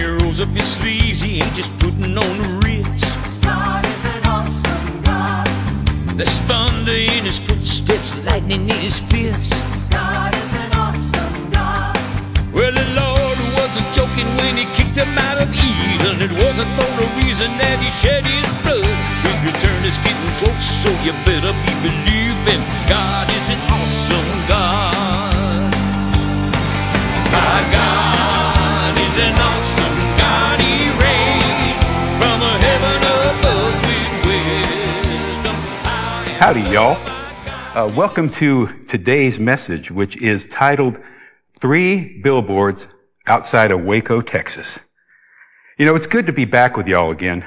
he rolls up his sleeves, he ain't just putting on the ritz. God is an awesome God. There's thunder in his footsteps, lightning in his fist. God is an awesome God. Well, the Lord wasn't joking when he kicked him out of Eden. It wasn't for no reason that he shed his blood. His return is getting close, so you better be believing Howdy, y'all. Uh, welcome to today's message, which is titled Three Billboards Outside of Waco, Texas. You know, it's good to be back with y'all again.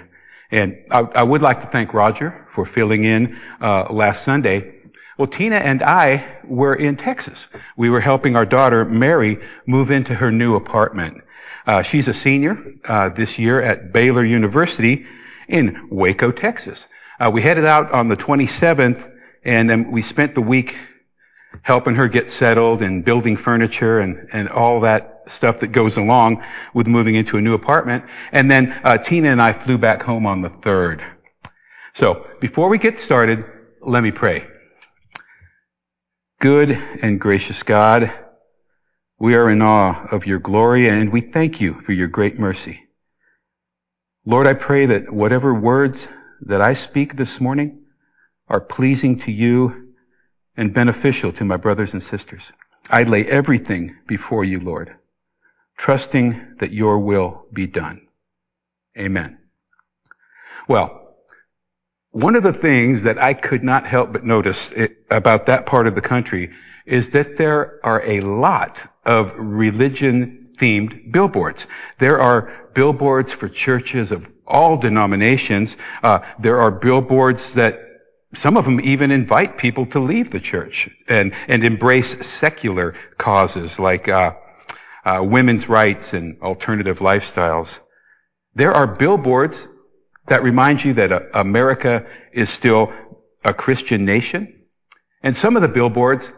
And I, I would like to thank Roger for filling in uh, last Sunday. Well, Tina and I were in Texas. We were helping our daughter, Mary, move into her new apartment. Uh, she's a senior uh, this year at Baylor University in Waco, Texas. Uh, we headed out on the 27th, and then we spent the week helping her get settled and building furniture and, and all that stuff that goes along with moving into a new apartment. And then uh, Tina and I flew back home on the 3rd. So before we get started, let me pray. Good and gracious God, we are in awe of your glory and we thank you for your great mercy. Lord, I pray that whatever words that I speak this morning are pleasing to you and beneficial to my brothers and sisters. I lay everything before you, Lord, trusting that your will be done. Amen. Well, one of the things that I could not help but notice about that part of the country is that there are a lot of religion themed billboards. There are billboards for churches of all denominations. Uh, there are billboards that some of them even invite people to leave the church and, and embrace secular causes like uh, uh, women's rights and alternative lifestyles. There are billboards that remind you that uh, America is still a Christian nation. And some of the billboards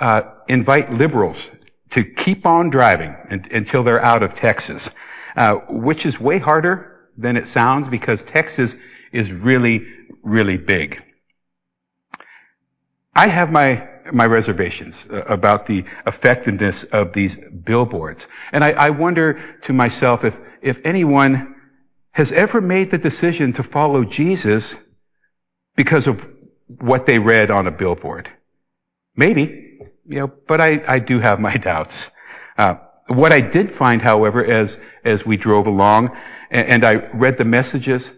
uh, invite liberals to keep on driving and, until they're out of Texas, uh, which is way harder than it sounds because Texas is really, really big. I have my my reservations uh, about the effectiveness of these billboards, and I, I wonder to myself if if anyone has ever made the decision to follow Jesus because of what they read on a billboard. Maybe, you know, but I, I do have my doubts. Uh, what I did find, however, as as we drove along and, and I read the messages,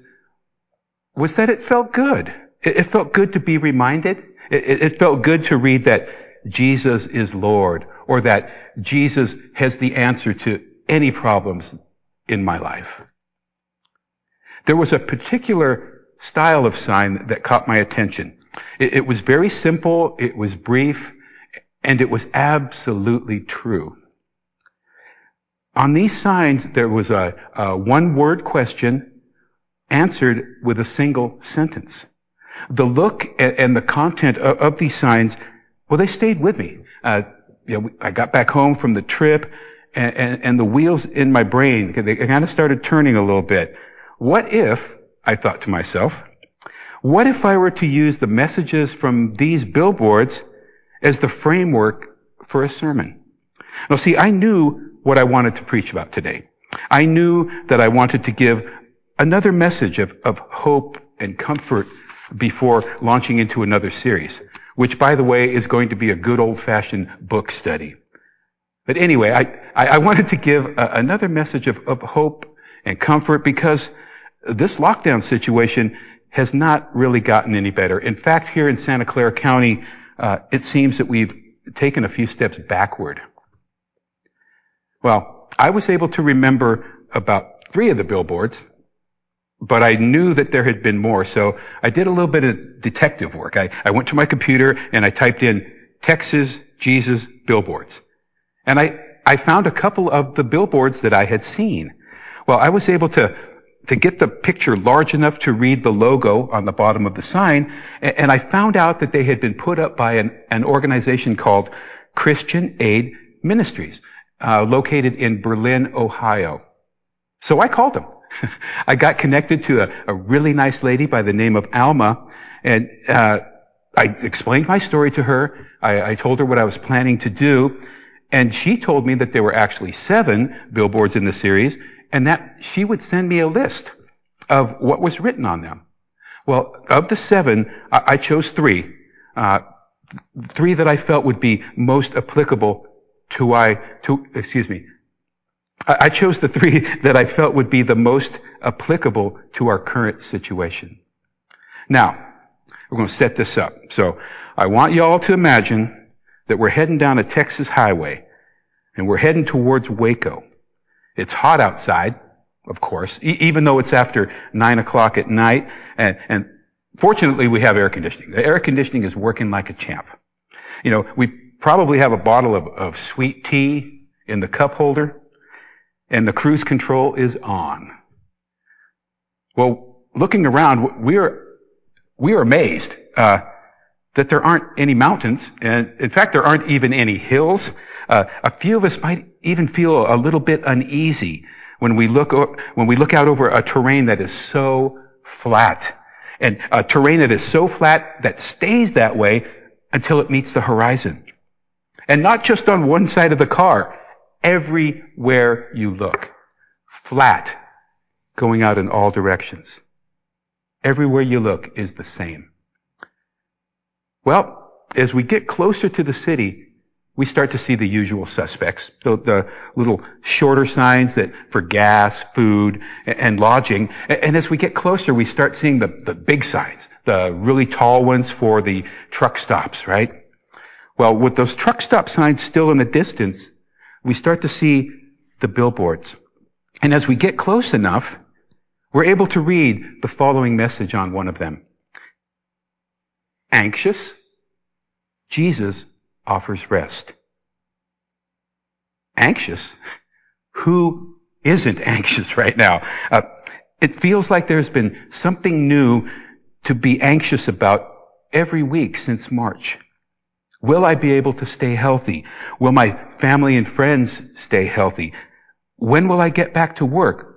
was that it felt good. It, it felt good to be reminded. It, it felt good to read that Jesus is Lord or that Jesus has the answer to any problems in my life. There was a particular style of sign that caught my attention. It, it was very simple, it was brief, and it was absolutely true. On these signs, there was a, a one word question answered with a single sentence. The look and the content of, of these signs, well, they stayed with me. Uh, you know, I got back home from the trip, and, and, and the wheels in my brain they kind of started turning a little bit. What if I thought to myself, what if I were to use the messages from these billboards as the framework for a sermon? Now, see, I knew what I wanted to preach about today. I knew that I wanted to give another message of, of hope and comfort before launching into another series, which, by the way, is going to be a good old-fashioned book study. But anyway, I, I wanted to give a, another message of, of hope and comfort because this lockdown situation has not really gotten any better. In fact, here in Santa Clara County, uh, it seems that we've taken a few steps backward. Well, I was able to remember about three of the billboards but I knew that there had been more, so I did a little bit of detective work. I, I went to my computer and I typed in Texas Jesus billboards. And I, I found a couple of the billboards that I had seen. Well, I was able to, to get the picture large enough to read the logo on the bottom of the sign, and, I found out that they had been put up by an, an organization called Christian Aid Ministries, uh, located in Berlin, Ohio. So I called him. I got connected to a, a, really nice lady by the name of Alma, and uh, I explained my story to her. I, I told her what I was planning to do, and she told me that there were actually seven billboards in the series, and that she would send me a list of what was written on them. Well, of the seven, I, I chose three. Uh, three that I felt would be most applicable to I to excuse me. I, chose the three that I felt would be the most applicable to our current situation. Now, we're going to set this up. So I want you all to imagine that we're heading down a Texas highway and we're heading towards Waco. It's hot outside, of course, e- even though it's after nine o'clock at night. And, and fortunately, we have air conditioning. The air conditioning is working like a champ. You know, we probably have a bottle of, of sweet tea in the cup holder and the cruise control is on. Well, looking around, we're, we are amazed, uh, that there aren't any mountains, and in fact, there aren't even any hills. Uh, a few of us might even feel a little bit uneasy when we look when we look out over a terrain that is so flat, and a terrain that is so flat that stays that way until it meets the horizon, and not just on one side of the car, everywhere you look, flat, going out in all directions. Everywhere you look is the same. Well, as we get closer to the city, we start to see the usual suspects. So the little shorter signs that for gas, food, and lodging. And as we get closer, we start seeing the, the big signs, the really tall ones for the truck stops, right? Well, with those truck stop signs still in the distance, we start to see the billboards. And as we get close enough, we're able to read the following message on one of them. Anxious? Jesus offers rest. Anxious? Who isn't anxious right now? Uh, it feels like there's been something new to be anxious about every week since March. Will I be able to stay healthy? Will my family and friends stay healthy? When will I get back to work?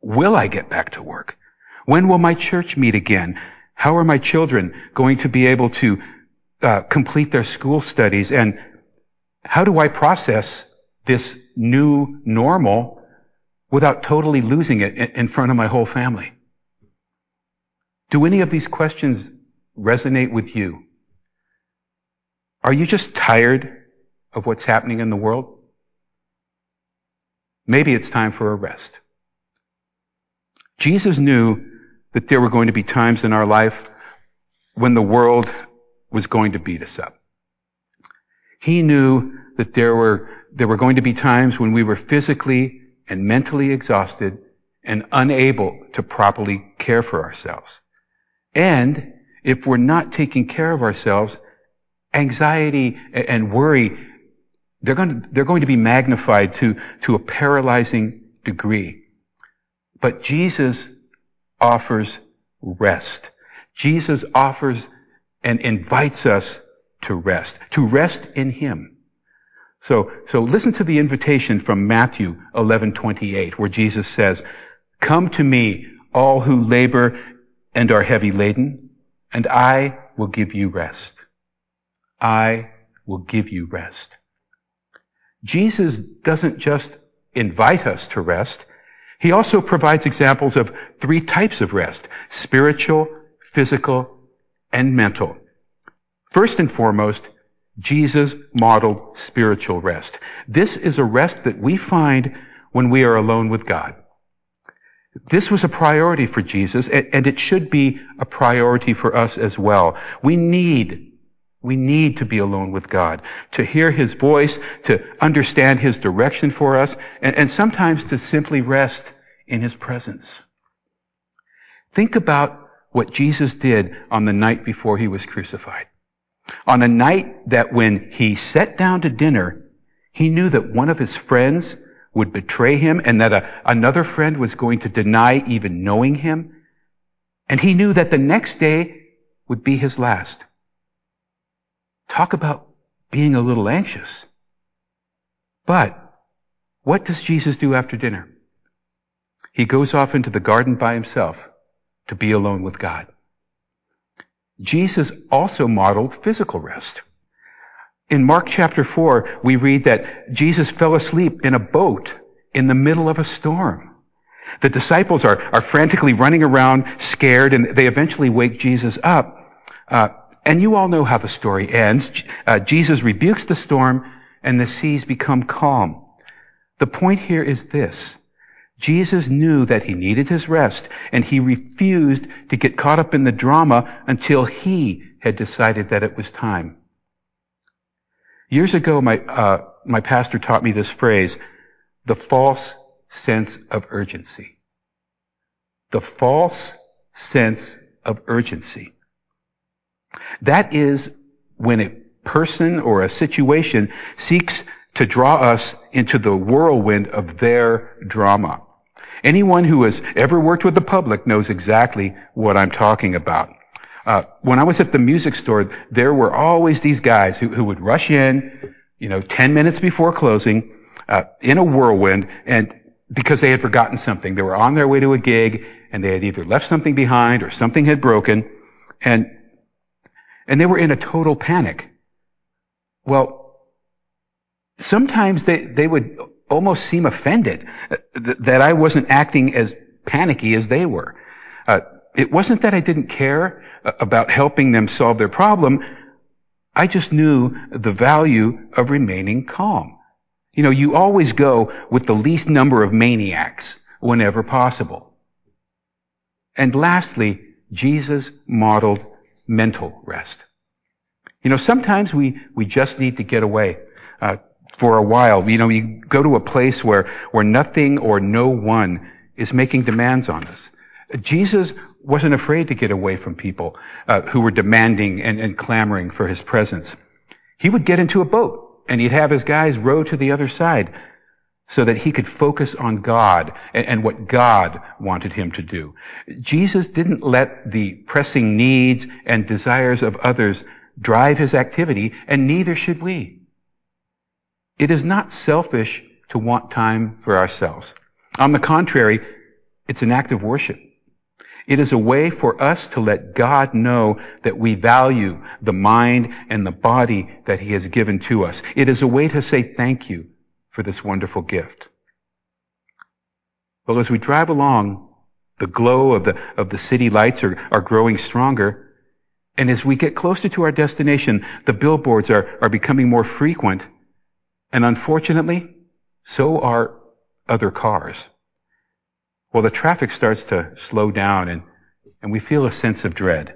Will I get back to work? When will my church meet again? How are my children going to be able to uh, complete their school studies? And how do I process this new normal without totally losing it in front of my whole family? Do any of these questions resonate with you? Are you just tired of what's happening in the world? Maybe it's time for a rest. Jesus knew that there were going to be times in our life when the world was going to beat us up. He knew that there were, there were going to be times when we were physically and mentally exhausted and unable to properly care for ourselves. And if we're not taking care of ourselves, anxiety and worry, they're going to, they're going to be magnified to, to a paralyzing degree. But Jesus offers rest. Jesus offers and invites us to rest, to rest in Him. So, so listen to the invitation from Matthew 11:28, where Jesus says, "Come to me, all who labor and are heavy laden, and I will give you rest." I will give you rest. Jesus doesn't just invite us to rest. He also provides examples of three types of rest. Spiritual, physical, and mental. First and foremost, Jesus modeled spiritual rest. This is a rest that we find when we are alone with God. This was a priority for Jesus, and it should be a priority for us as well. We need we need to be alone with God, to hear His voice, to understand His direction for us, and, and, sometimes to simply rest in His presence. Think about what Jesus did on the night before He was crucified. On a night that when He sat down to dinner, He knew that one of His friends would betray Him and that a, another friend was going to deny even knowing Him. And He knew that the next day would be His last. Talk about being a little anxious. But what does Jesus do after dinner? he goes off into the garden by himself to be alone with God. Jesus also modeled physical rest. In Mark chapter 4, we read that Jesus fell asleep in a boat in the middle of a storm. The disciples are, are frantically running around, scared, and they eventually wake Jesus up. Uh, and you all know how the story ends. Uh, Jesus rebukes the storm, and the seas become calm. The point here is this. Jesus knew that he needed his rest, and he refused to get caught up in the drama until he had decided that it was time. Years ago, my, uh, my pastor taught me this phrase, the false sense of urgency. The false sense of urgency. That is when a person or a situation seeks to draw us into the whirlwind of their drama. Anyone who has ever worked with the public knows exactly what I'm talking about. Uh, when I was at the music store, there were always these guys who, who would rush in, you know, 10 minutes before closing, uh, in a whirlwind, and because they had forgotten something. They were on their way to a gig, and they had either left something behind or something had broken, and, and they were in a total panic. Well, sometimes they, they would almost seem offended that I wasn't acting as panicky as they were. Uh, it wasn't that I didn't care about helping them solve their problem. I just knew the value of remaining calm. You know, you always go with the least number of maniacs whenever possible. And lastly, Jesus modeled mental rest. You know, sometimes we, we just need to get away. Uh, for a while. You know, you go to a place where, where nothing or no one is making demands on us. Jesus wasn't afraid to get away from people uh, who were demanding and, and clamoring for his presence. He would get into a boat and he'd have his guys row to the other side so that he could focus on God and, and what God wanted him to do. Jesus didn't let the pressing needs and desires of others drive his activity, and neither should we. It is not selfish to want time for ourselves. On the contrary, it's an act of worship. It is a way for us to let God know that we value the mind and the body that He has given to us. It is a way to say thank you for this wonderful gift. Well, as we drive along, the glow of the, of the city lights are, are growing stronger. And as we get closer to our destination, the billboards are, are becoming more frequent and unfortunately, so are other cars. Well, the traffic starts to slow down and, and we feel a sense of dread.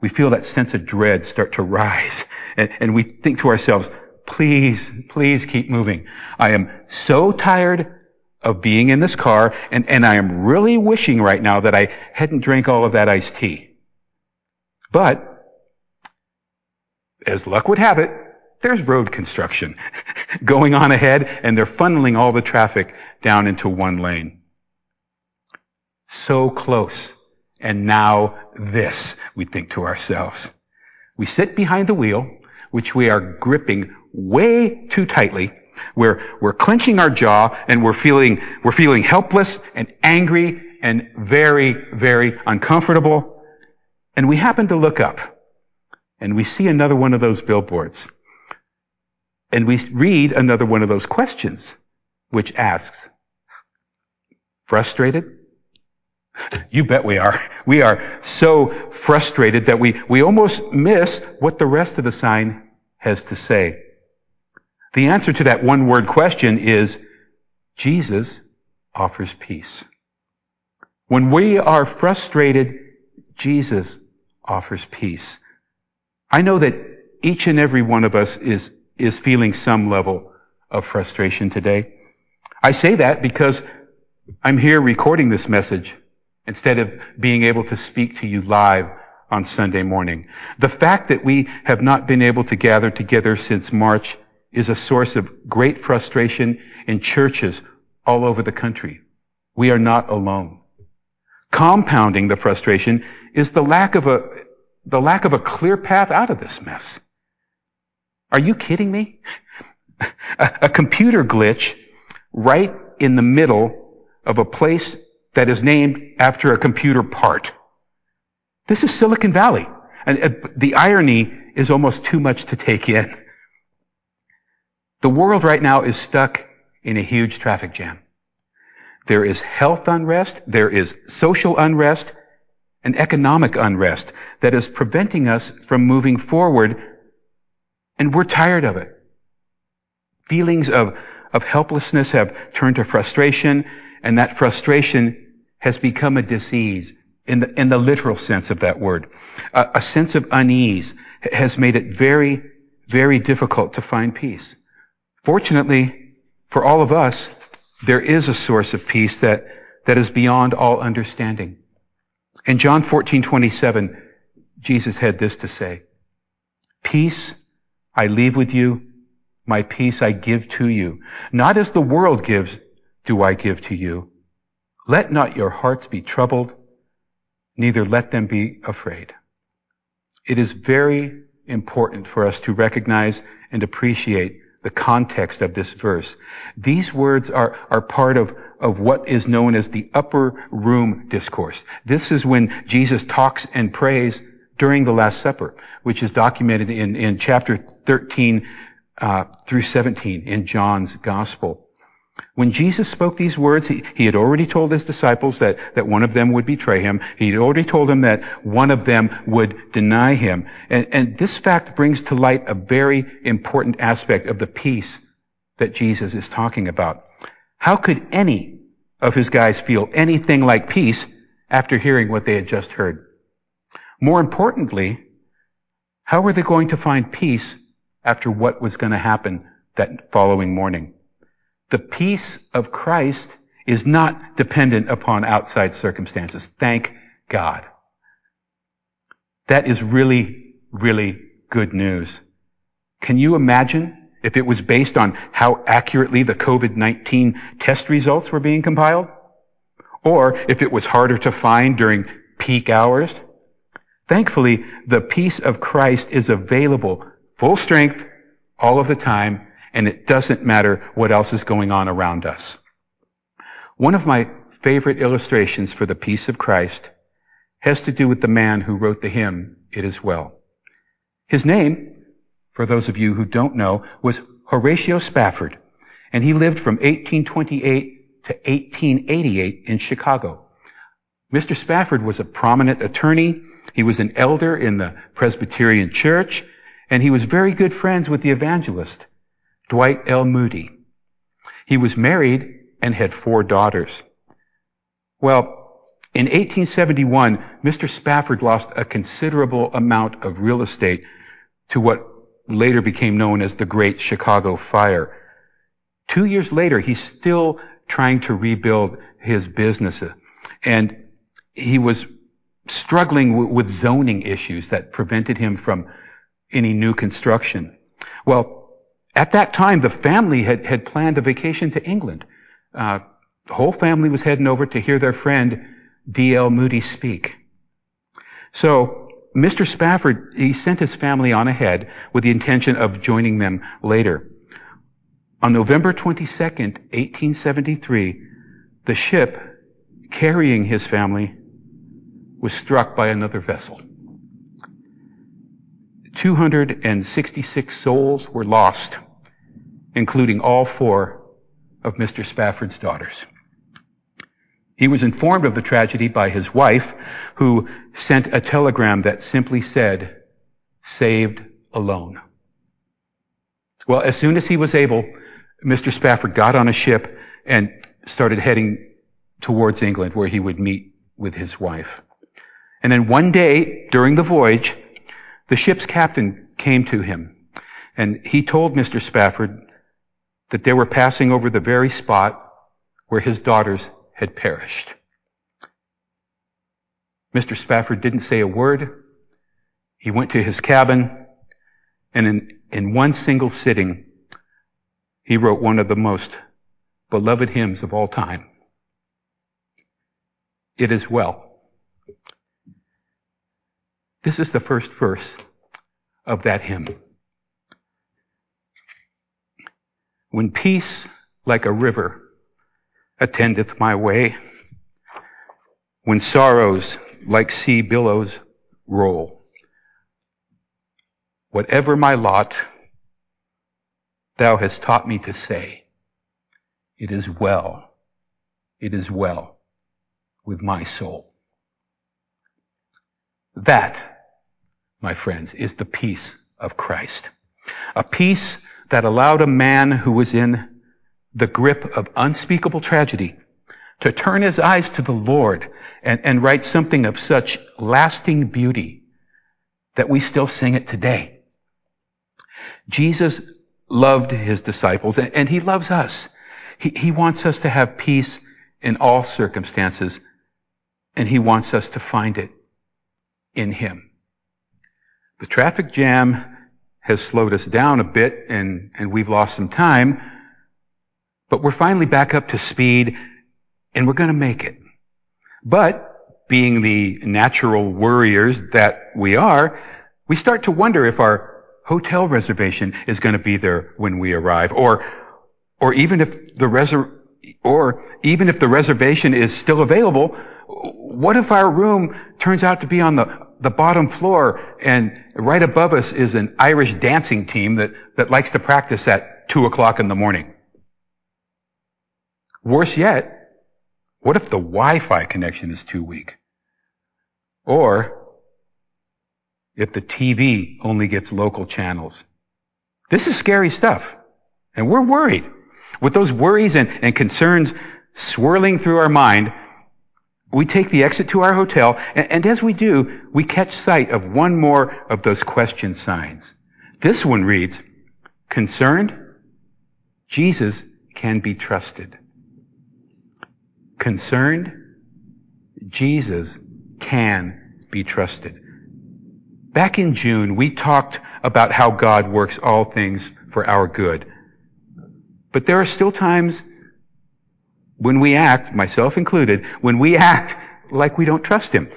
We feel that sense of dread start to rise and, and we think to ourselves, please, please keep moving. I am so tired of being in this car and, and I am really wishing right now that I hadn't drank all of that iced tea. But, as luck would have it, there's road construction going on ahead and they're funneling all the traffic down into one lane. So close. And now this, we think to ourselves. We sit behind the wheel, which we are gripping way too tightly. We're, we're clenching our jaw and we're feeling, we're feeling helpless and angry and very, very uncomfortable. And we happen to look up and we see another one of those billboards. And we read another one of those questions, which asks, frustrated? You bet we are. We are so frustrated that we, we almost miss what the rest of the sign has to say. The answer to that one word question is Jesus offers peace. When we are frustrated, Jesus offers peace. I know that each and every one of us is is feeling some level of frustration today. I say that because I'm here recording this message instead of being able to speak to you live on Sunday morning. The fact that we have not been able to gather together since March is a source of great frustration in churches all over the country. We are not alone. Compounding the frustration is the lack of a, the lack of a clear path out of this mess. Are you kidding me? A, a computer glitch right in the middle of a place that is named after a computer part. This is Silicon Valley. And uh, the irony is almost too much to take in. The world right now is stuck in a huge traffic jam. There is health unrest, there is social unrest, and economic unrest that is preventing us from moving forward, and we're tired of it. Feelings of, of helplessness have turned to frustration, and that frustration has become a disease in the, in the literal sense of that word. A, a sense of unease has made it very, very difficult to find peace. Fortunately, for all of us, there is a source of peace that, that is beyond all understanding. In John 14, 27, Jesus had this to say, Peace I leave with you, my peace I give to you. Not as the world gives, do I give to you. Let not your hearts be troubled, neither let them be afraid. It is very important for us to recognize and appreciate the context of this verse. These words are, are part of, of what is known as the upper room discourse. This is when Jesus talks and prays during the Last Supper, which is documented in, in chapter 13 uh, through 17 in John's Gospel. When Jesus spoke these words, he, he had already told his disciples that, that one of them would betray him. He had already told them that one of them would deny him. And, and this fact brings to light a very important aspect of the peace that Jesus is talking about. How could any of his guys feel anything like peace after hearing what they had just heard? More importantly, how were they going to find peace after what was going to happen that following morning? The peace of Christ is not dependent upon outside circumstances. Thank God. That is really, really good news. Can you imagine if it was based on how accurately the COVID-19 test results were being compiled? Or if it was harder to find during peak hours? Thankfully, the peace of Christ is available full strength all of the time and it doesn't matter what else is going on around us. One of my favorite illustrations for the peace of Christ has to do with the man who wrote the hymn, It Is Well. His name, for those of you who don't know, was Horatio Spafford, and he lived from 1828 to 1888 in Chicago. Mr. Spafford was a prominent attorney. He was an elder in the Presbyterian Church, and he was very good friends with the evangelist, Dwight L. Moody. He was married and had four daughters. Well, in 1871, Mr. Spafford lost a considerable amount of real estate to what later became known as the Great Chicago Fire. Two years later, he's still trying to rebuild his business. And he was struggling with zoning issues that prevented him from any new construction. Well, at that time, the family had, had planned a vacation to England. Uh, the whole family was heading over to hear their friend D.L. Moody speak. So, Mr. Spafford, he sent his family on ahead with the intention of joining them later. On November 22nd, 1873, the ship carrying his family was struck by another vessel. 266 souls were lost including all four of Mr. Spafford's daughters. He was informed of the tragedy by his wife, who sent a telegram that simply said, saved alone. Well, as soon as he was able, Mr. Spafford got on a ship and started heading towards England where he would meet with his wife. And then one day during the voyage, the ship's captain came to him and he told Mr. Spafford that they were passing over the very spot where his daughters had perished. Mr. Spafford didn't say a word. He went to his cabin and in, in one single sitting, he wrote one of the most beloved hymns of all time. It is well. This is the first verse of that hymn. When peace like a river attendeth my way, when sorrows like sea billows roll. Whatever my lot, thou hast taught me to say, it is well, it is well with my soul. That, my friends, is the peace of Christ. A peace that allowed a man who was in the grip of unspeakable tragedy to turn his eyes to the Lord and, and write something of such lasting beauty that we still sing it today. Jesus loved his disciples and, and he loves us. He, he wants us to have peace in all circumstances and he wants us to find it in him. The traffic jam has slowed us down a bit and, and we've lost some time, but we're finally back up to speed and we're going to make it. But being the natural worriers that we are, we start to wonder if our hotel reservation is going to be there when we arrive or or even if the reser- or even if the reservation is still available, what if our room turns out to be on the, the bottom floor and right above us is an Irish dancing team that, that likes to practice at two o'clock in the morning? Worse yet, what if the Wi-Fi connection is too weak? Or if the TV only gets local channels? This is scary stuff. And we're worried. With those worries and, and concerns swirling through our mind, we take the exit to our hotel, and, and, as we do, we catch sight of one more of those question signs. This one reads, Concerned? Jesus can be trusted. Concerned? Jesus can be trusted. Back in June, we talked about how God works all things for our good. But there are still times when we act, myself included, when we act like we don't trust Him.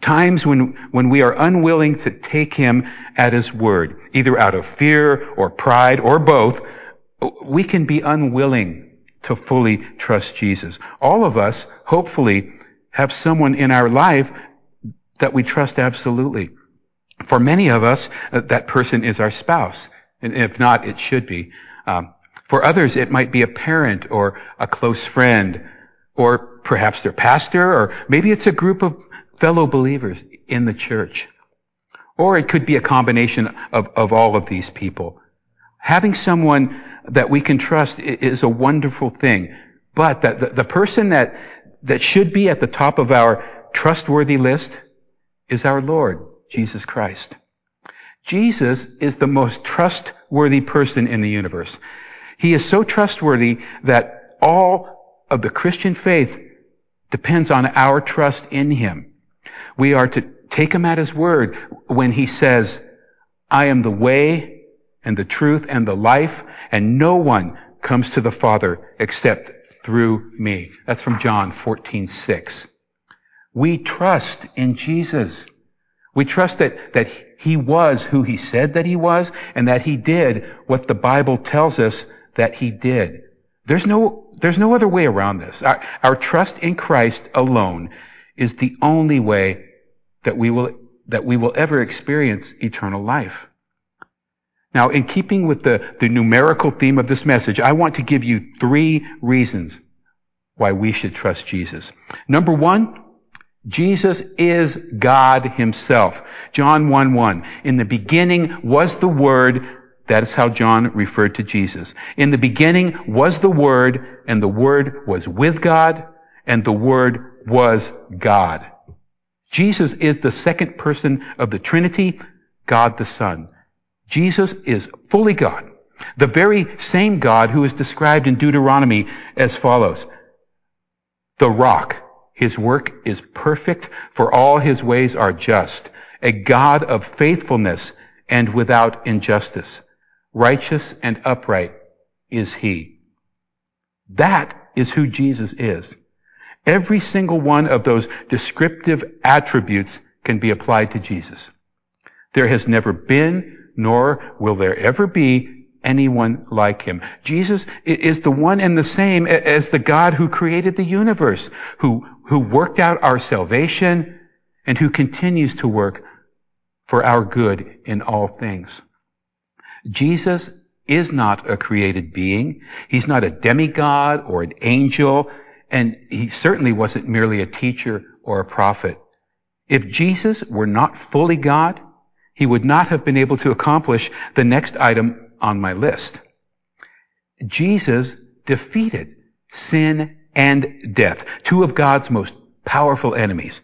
Times when, when we are unwilling to take Him at His word, either out of fear or pride or both, we can be unwilling to fully trust Jesus. All of us, hopefully, have someone in our life that we trust absolutely. For many of us, uh, that person is our spouse. And if not, it should be. Um, for others, it might be a parent or a close friend, or perhaps their pastor, or maybe it's a group of fellow believers in the church. Or it could be a combination of, of all of these people. Having someone that we can trust is a wonderful thing. But the, the, the person that, that should be at the top of our trustworthy list is our Lord, Jesus Christ. Jesus is the most trustworthy person in the universe. He is so trustworthy that all of the Christian faith depends on our trust in Him. We are to take Him at His word when He says, I am the way and the truth and the life, and no one comes to the Father except through me. That's from John 14, 6. We trust in Jesus. We trust that, that He was who He said that He was, and that He did what the Bible tells us that he did. There's no, there's no other way around this. Our, our trust in Christ alone is the only way that we will, that we will ever experience eternal life. Now, in keeping with the, the numerical theme of this message, I want to give you three reasons why we should trust Jesus. Number one, Jesus is God himself. John 1 1. In the beginning was the Word, that is how John referred to Jesus. In the beginning was the Word, and the Word was with God, and the Word was God. Jesus is the second person of the Trinity, God the Son. Jesus is fully God. The very same God who is described in Deuteronomy as follows. The rock. His work is perfect, for all his ways are just. A God of faithfulness and without injustice righteous and upright is he. That is who Jesus is. Every single one of those descriptive attributes can be applied to Jesus. There has never been, nor will there ever be, anyone like him. Jesus is the one and the same as the God who created the universe, who, who worked out our salvation and who continues to work for our good in all things. Jesus is not a created being. He's not a demigod or an angel, and he certainly wasn't merely a teacher or a prophet. If Jesus were not fully God, he would not have been able to accomplish the next item on my list. Jesus defeated sin and death, two of God's most powerful enemies.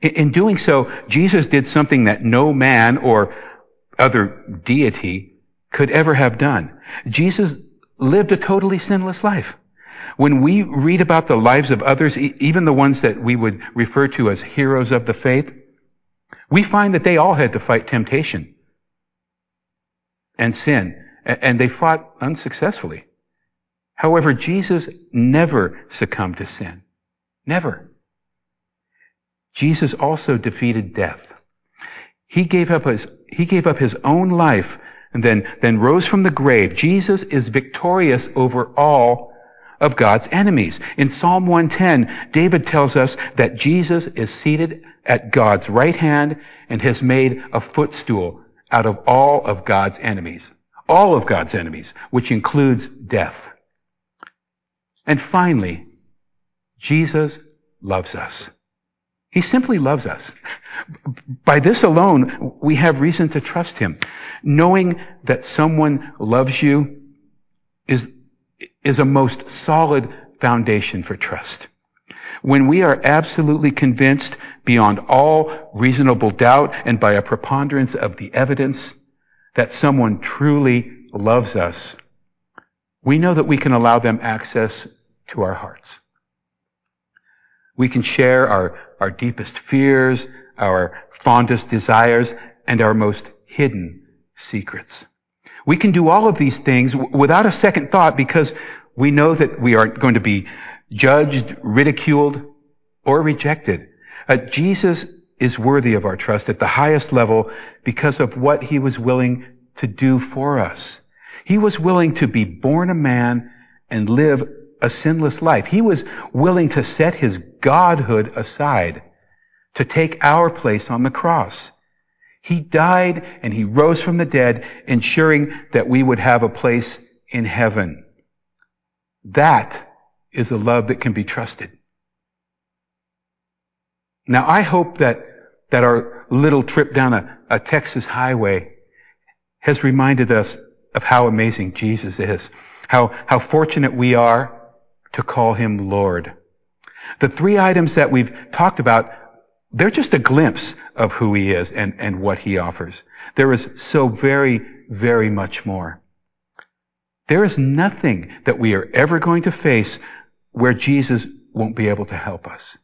In doing so, Jesus did something that no man or other deity could ever have done. Jesus lived a totally sinless life. When we read about the lives of others, even the ones that we would refer to as heroes of the faith, we find that they all had to fight temptation and sin, and they fought unsuccessfully. However, Jesus never succumbed to sin. Never. Jesus also defeated death. He gave up his, he gave up his own life and then, then rose from the grave. Jesus is victorious over all of God's enemies. In Psalm 110, David tells us that Jesus is seated at God's right hand and has made a footstool out of all of God's enemies. All of God's enemies, which includes death. And finally, Jesus loves us. He simply loves us. By this alone, we have reason to trust Him. Knowing that someone loves you is, is a most solid foundation for trust. When we are absolutely convinced beyond all reasonable doubt and by a preponderance of the evidence that someone truly loves us, we know that we can allow them access to our hearts. We can share our, our deepest fears, our fondest desires, and our most hidden secrets. We can do all of these things without a second thought because we know that we aren't going to be judged, ridiculed, or rejected. Uh, Jesus is worthy of our trust at the highest level because of what he was willing to do for us. He was willing to be born a man and live a sinless life. He was willing to set his godhood aside to take our place on the cross. He died and he rose from the dead, ensuring that we would have a place in heaven. That is a love that can be trusted. Now, I hope that, that our little trip down a, a Texas highway has reminded us of how amazing Jesus is, how, how fortunate we are to call him Lord. The three items that we've talked about, they're just a glimpse of who he is and, and what he offers. There is so very, very much more. There is nothing that we are ever going to face where Jesus won't be able to help us.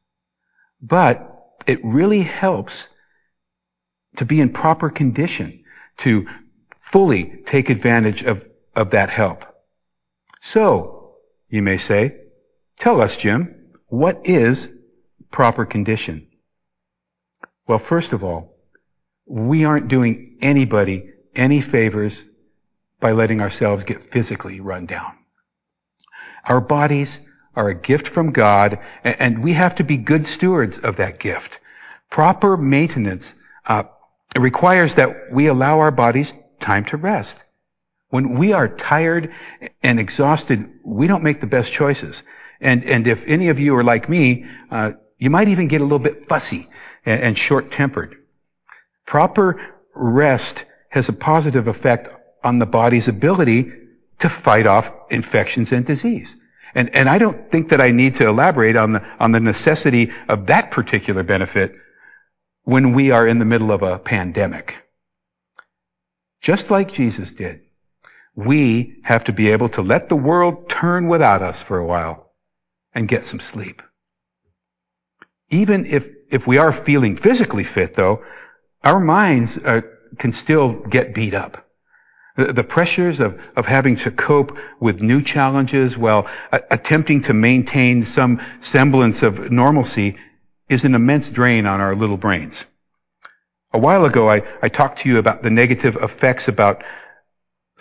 But it really helps to be in proper condition to fully take advantage of, of that help. So, you may say, tell us, Jim, what is proper condition? Well, first of all, we aren't doing anybody any favors by letting ourselves get physically run down. Our bodies are a gift from God, and we have to be good stewards of that gift. Proper maintenance uh, requires that we allow our bodies time to rest. When we are tired and exhausted, we don't make the best choices. And, and if any of you are like me, uh, you might even get a little bit fussy and, and short-tempered. Proper rest has a positive effect on the body's ability to fight off infections and disease. And, and I don't think that I need to elaborate on the, on the necessity of that particular benefit when we are in the middle of a pandemic. Just like Jesus did, we have to be able to let the world turn without us for a while and get some sleep. Even if, if we are feeling physically fit though, our minds uh, can still get beat up. The, the pressures of, of having to cope with new challenges while uh, attempting to maintain some semblance of normalcy is an immense drain on our little brains. A while ago, I, I talked to you about the negative effects about,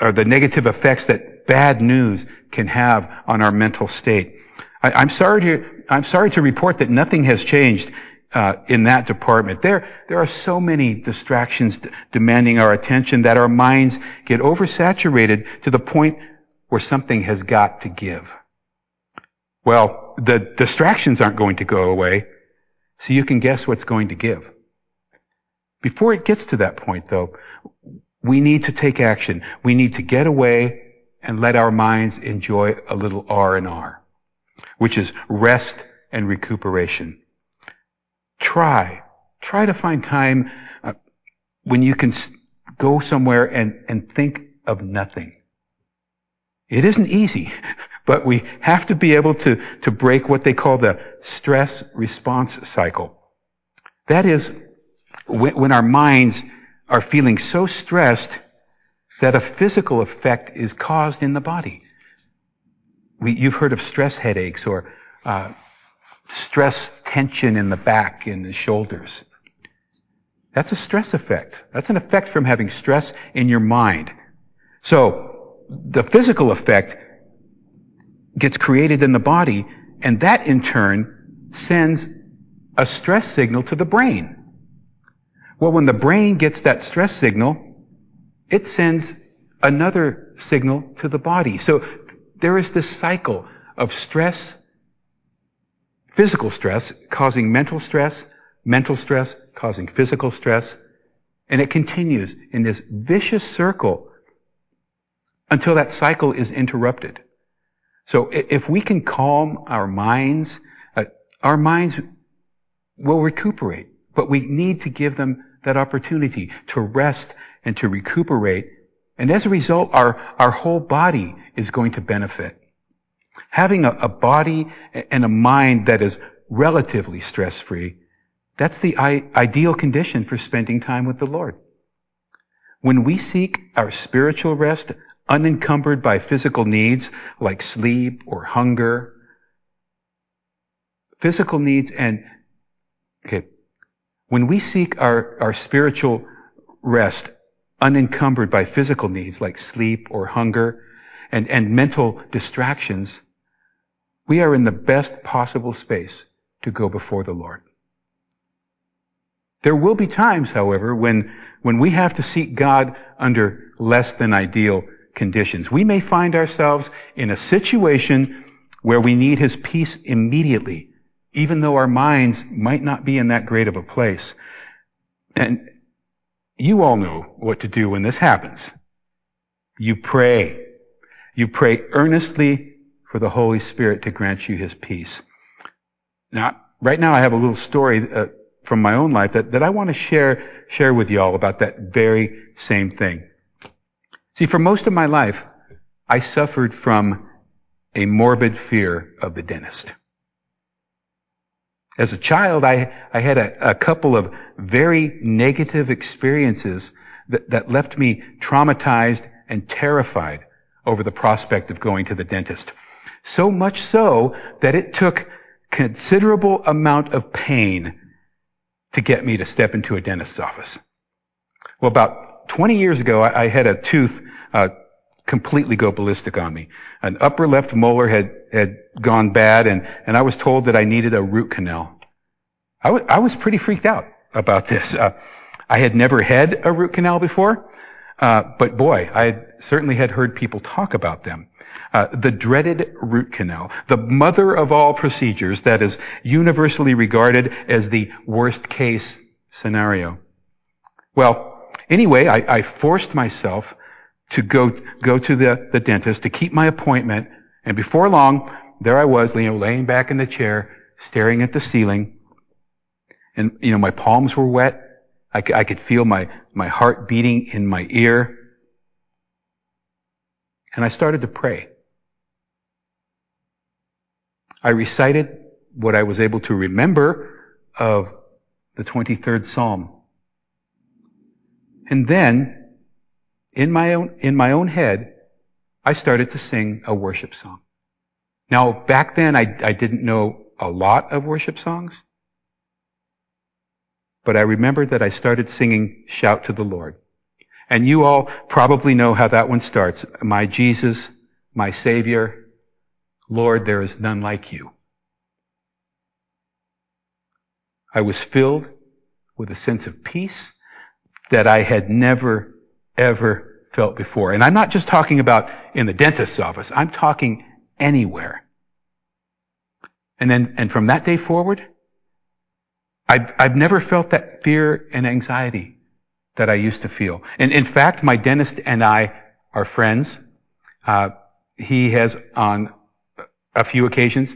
or the negative effects that bad news can have on our mental state. I, am sorry to I'm sorry to report that nothing has changed uh, in that department. There, there are so many distractions d- demanding our attention that our minds get oversaturated to the point where something has got to give. Well, the distractions aren't going to go away, so you can guess what's going to give. Before it gets to that point, though, we need to take action. We need to get away and let our minds enjoy a little R and R, which is rest and recuperation. Try, try to find time uh, when you can go somewhere and, and think of nothing. It isn't easy, but we have to be able to, to break what they call the stress response cycle. That is, when, when our minds are feeling so stressed that a physical effect is caused in the body. We, you've heard of stress headaches or uh, stress tension in the back and the shoulders. That's a stress effect. That's an effect from having stress in your mind. So the physical effect gets created in the body, and that in turn sends a stress signal to the brain. Well, when the brain gets that stress signal, it sends another signal to the body. So there is this cycle of stress, physical stress causing mental stress, mental stress causing physical stress, and it continues in this vicious circle until that cycle is interrupted. So if we can calm our minds, uh, our minds will recuperate, but we need to give them that opportunity to rest and to recuperate. And as a result, our, our whole body is going to benefit. Having a, a body and a mind that is relatively stress-free, that's the I- ideal condition for spending time with the Lord. When we seek our spiritual rest unencumbered by physical needs like sleep or hunger, physical needs and, okay, when we seek our, our spiritual rest unencumbered by physical needs like sleep or hunger and, and mental distractions, we are in the best possible space to go before the Lord. There will be times, however, when, when we have to seek God under less than ideal conditions. We may find ourselves in a situation where we need His peace immediately, even though our minds might not be in that great of a place. And you all know what to do when this happens. You pray. You pray earnestly for the Holy Spirit to grant you His peace. Now, right now I have a little story uh, from my own life that, that I want to share, share with you all about that very same thing. See, for most of my life, I suffered from a morbid fear of the dentist. As a child, I, I had a, a couple of very negative experiences that, that left me traumatized and terrified over the prospect of going to the dentist. So much so that it took considerable amount of pain to get me to step into a dentist's office. Well, about 20 years ago, I, I had a tooth uh, completely go ballistic on me. An upper left molar had had gone bad, and and I was told that I needed a root canal. I, w- I was pretty freaked out about this. Uh, I had never had a root canal before, uh, but boy, I certainly had heard people talk about them. Uh, the dreaded root canal, the mother of all procedures that is universally regarded as the worst case scenario. Well, anyway, I, I forced myself to go go to the, the dentist to keep my appointment, and before long, there I was, you know, laying back in the chair, staring at the ceiling, and you know, my palms were wet. I, I could feel my my heart beating in my ear, and I started to pray. I recited what I was able to remember of the 23rd Psalm. And then, in my own, in my own head, I started to sing a worship song. Now, back then, I, I didn't know a lot of worship songs, but I remember that I started singing Shout to the Lord. And you all probably know how that one starts. My Jesus, my Savior, Lord, there is none like you. I was filled with a sense of peace that I had never, ever felt before. And I'm not just talking about in the dentist's office. I'm talking anywhere. And then, and from that day forward, I've, I've never felt that fear and anxiety that I used to feel. And in fact, my dentist and I are friends. Uh, he has on a few occasions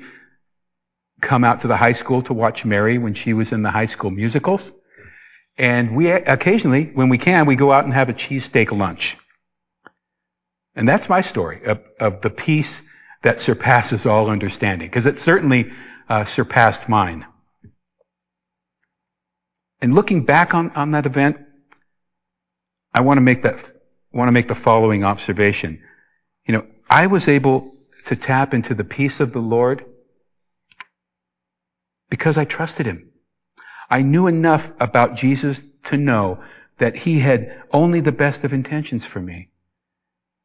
come out to the high school to watch Mary when she was in the high school musicals. And we occasionally, when we can, we go out and have a cheesesteak lunch. And that's my story of, of the peace that surpasses all understanding, because it certainly uh, surpassed mine. And looking back on, on that event, I want to make that want to make the following observation. You know, I was able to tap into the peace of the Lord because I trusted him. I knew enough about Jesus to know that he had only the best of intentions for me.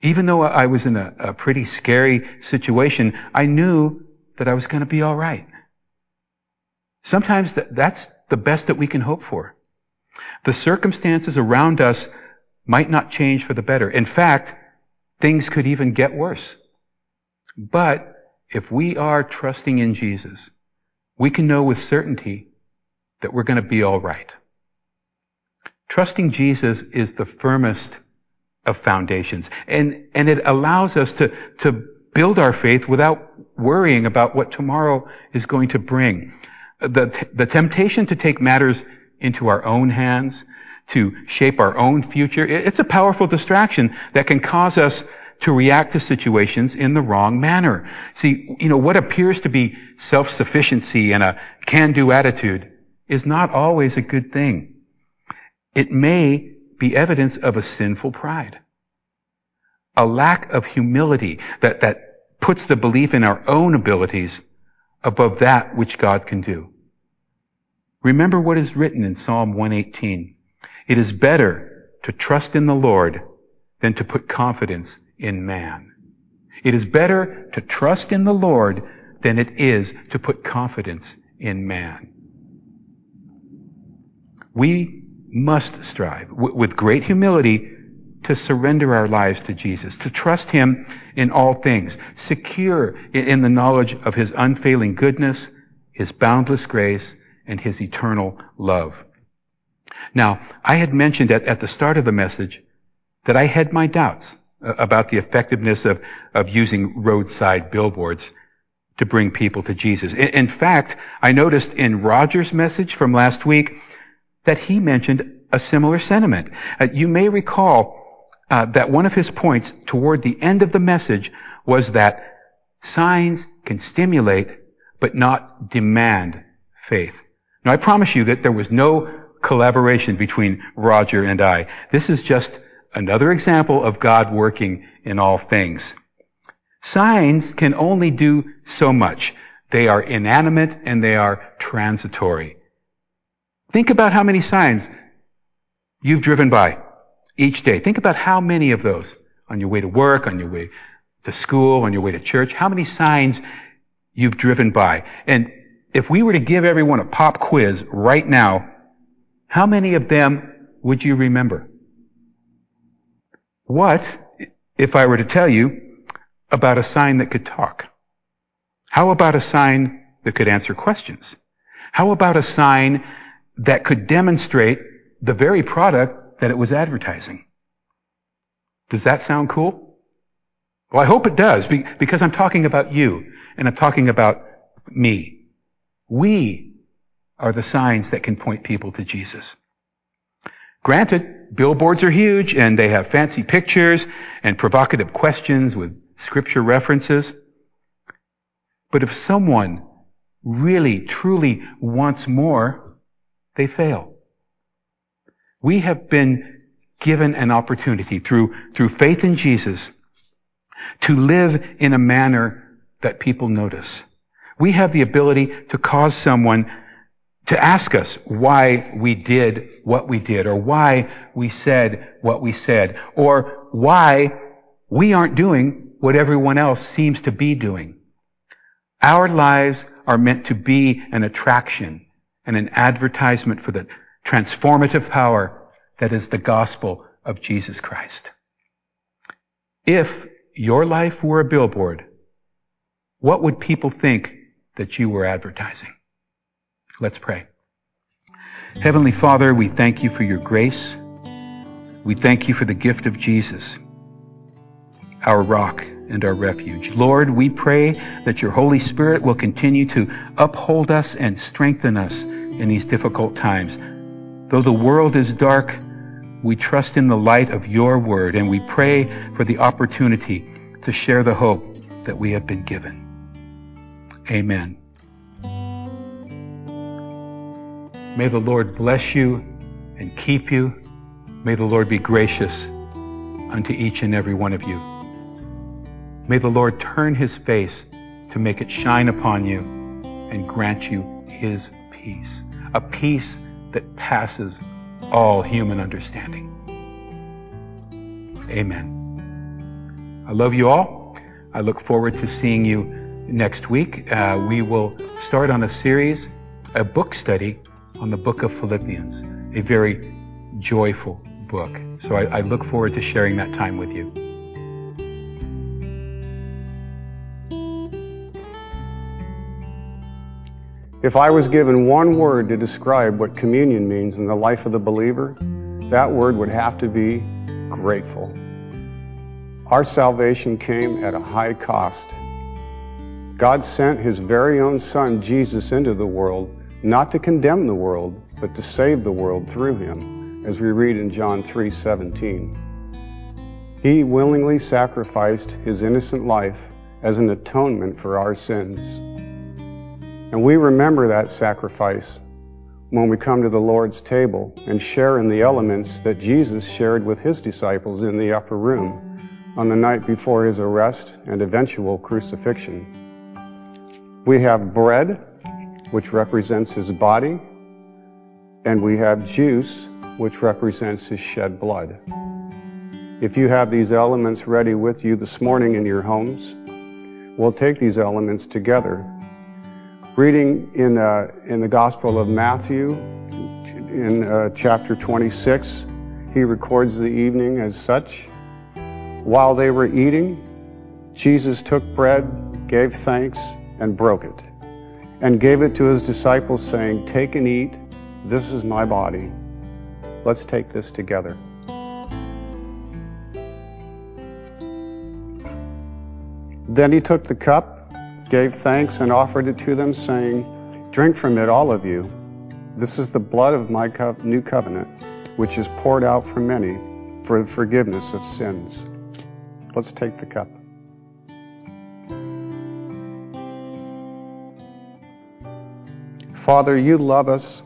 Even though I was in a, a pretty scary situation, I knew that I was going to be all right. Sometimes that, that's the best that we can hope for. The circumstances around us might not change for the better. In fact, things could even get worse. But if we are trusting in Jesus, we can know with certainty that we're going to be all right. Trusting Jesus is the firmest of foundations. And, and it allows us to, to build our faith without worrying about what tomorrow is going to bring. The, the temptation to take matters into our own hands, to shape our own future, it's a powerful distraction that can cause us to react to situations in the wrong manner. See, you know, what appears to be self-sufficiency and a can-do attitude is not always a good thing. It may be evidence of a sinful pride. A lack of humility that, that puts the belief in our own abilities above that which God can do. Remember what is written in Psalm 118. It is better to trust in the Lord than to put confidence in man. It is better to trust in the Lord than it is to put confidence in man. We must strive with great humility to surrender our lives to Jesus, to trust Him in all things, secure in the knowledge of His unfailing goodness, His boundless grace, and His eternal love. Now, I had mentioned at, at the start of the message that I had my doubts uh, about the effectiveness of, of using roadside billboards to bring people to Jesus. In, in fact, I noticed in Roger's message from last week that he mentioned a similar sentiment. Uh, you may recall uh, that one of his points toward the end of the message was that signs can stimulate but not demand faith. Now I promise you that there was no collaboration between Roger and I. This is just another example of God working in all things. Signs can only do so much. They are inanimate and they are transitory. Think about how many signs you've driven by each day. Think about how many of those on your way to work, on your way to school, on your way to church, how many signs you've driven by. And if we were to give everyone a pop quiz right now, how many of them would you remember? What if I were to tell you about a sign that could talk? How about a sign that could answer questions? How about a sign that could demonstrate the very product that it was advertising? Does that sound cool? Well, I hope it does because I'm talking about you and I'm talking about me. We are the signs that can point people to Jesus. Granted, billboards are huge and they have fancy pictures and provocative questions with scripture references. But if someone really, truly wants more, they fail. We have been given an opportunity through, through faith in Jesus to live in a manner that people notice. We have the ability to cause someone to ask us why we did what we did, or why we said what we said, or why we aren't doing what everyone else seems to be doing. Our lives are meant to be an attraction and an advertisement for the transformative power that is the gospel of Jesus Christ. If your life were a billboard, what would people think that you were advertising? Let's pray. Heavenly Father, we thank you for your grace. We thank you for the gift of Jesus, our rock and our refuge. Lord, we pray that your Holy Spirit will continue to uphold us and strengthen us in these difficult times. Though the world is dark, we trust in the light of your word and we pray for the opportunity to share the hope that we have been given. Amen. May the Lord bless you and keep you. May the Lord be gracious unto each and every one of you. May the Lord turn his face to make it shine upon you and grant you his peace, a peace that passes all human understanding. Amen. I love you all. I look forward to seeing you next week. Uh, we will start on a series, a book study on the book of Philippians, a very joyful book. So I, I look forward to sharing that time with you. If I was given one word to describe what communion means in the life of the believer, that word would have to be grateful. Our salvation came at a high cost. God sent his very own son, Jesus, into the world, not to condemn the world, but to save the world through him, as we read in John 3:17. He willingly sacrificed his innocent life as an atonement for our sins. And we remember that sacrifice when we come to the Lord's table and share in the elements that Jesus shared with his disciples in the upper room on the night before his arrest and eventual crucifixion. We have bread, which represents his body, and we have juice, which represents his shed blood. If you have these elements ready with you this morning in your homes, we'll take these elements together reading in, uh, in the Gospel of Matthew, in uh, chapter 26, he records the evening as such. While they were eating, Jesus took bread, gave thanks, and broke it, and gave it to his disciples, saying, Take and eat, this is my body. Let's take this together. Then he took the cup, gave thanks, and offered it to them, saying, Drink from it, all of you. This is the blood of my co- new covenant, which is poured out for many for the forgiveness of sins. Let's take the cup. Father, you love us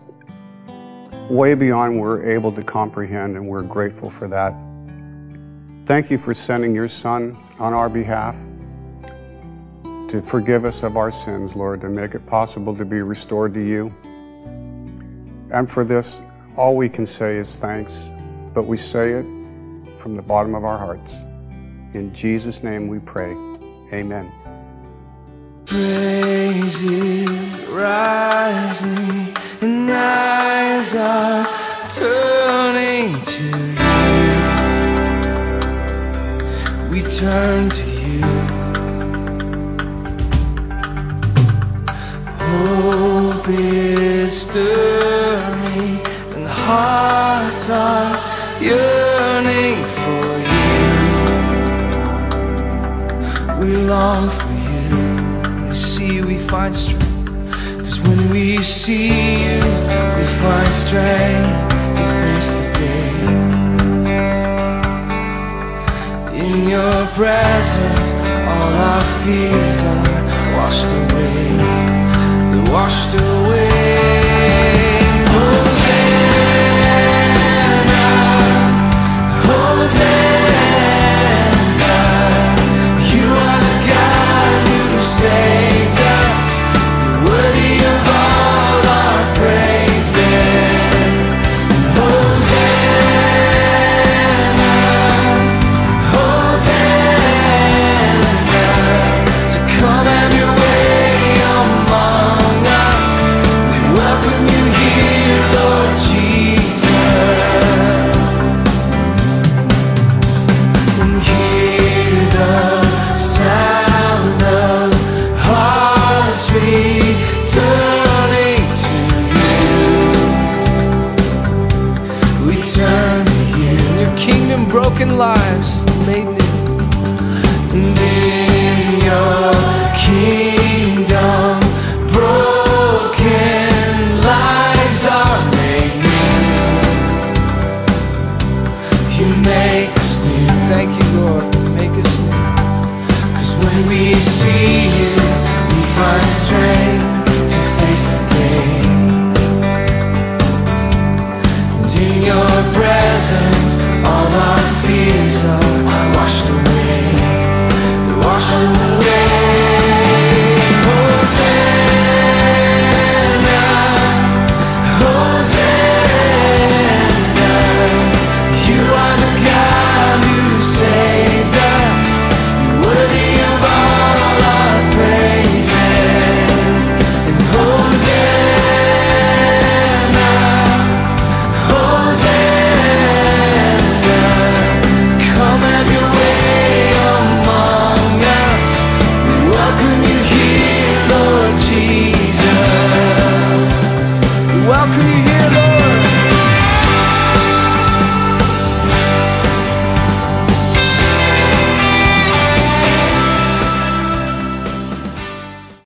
way beyond we're able to comprehend, and we're grateful for that. Thank you for sending your Son on our behalf to forgive us of our sins, Lord, to make it possible to be restored to you. And for this, all we can say is thanks, but we say it from the bottom of our hearts. In Jesus' name we pray. Amen. Praises rising and eyes are turning to you. We turn to you.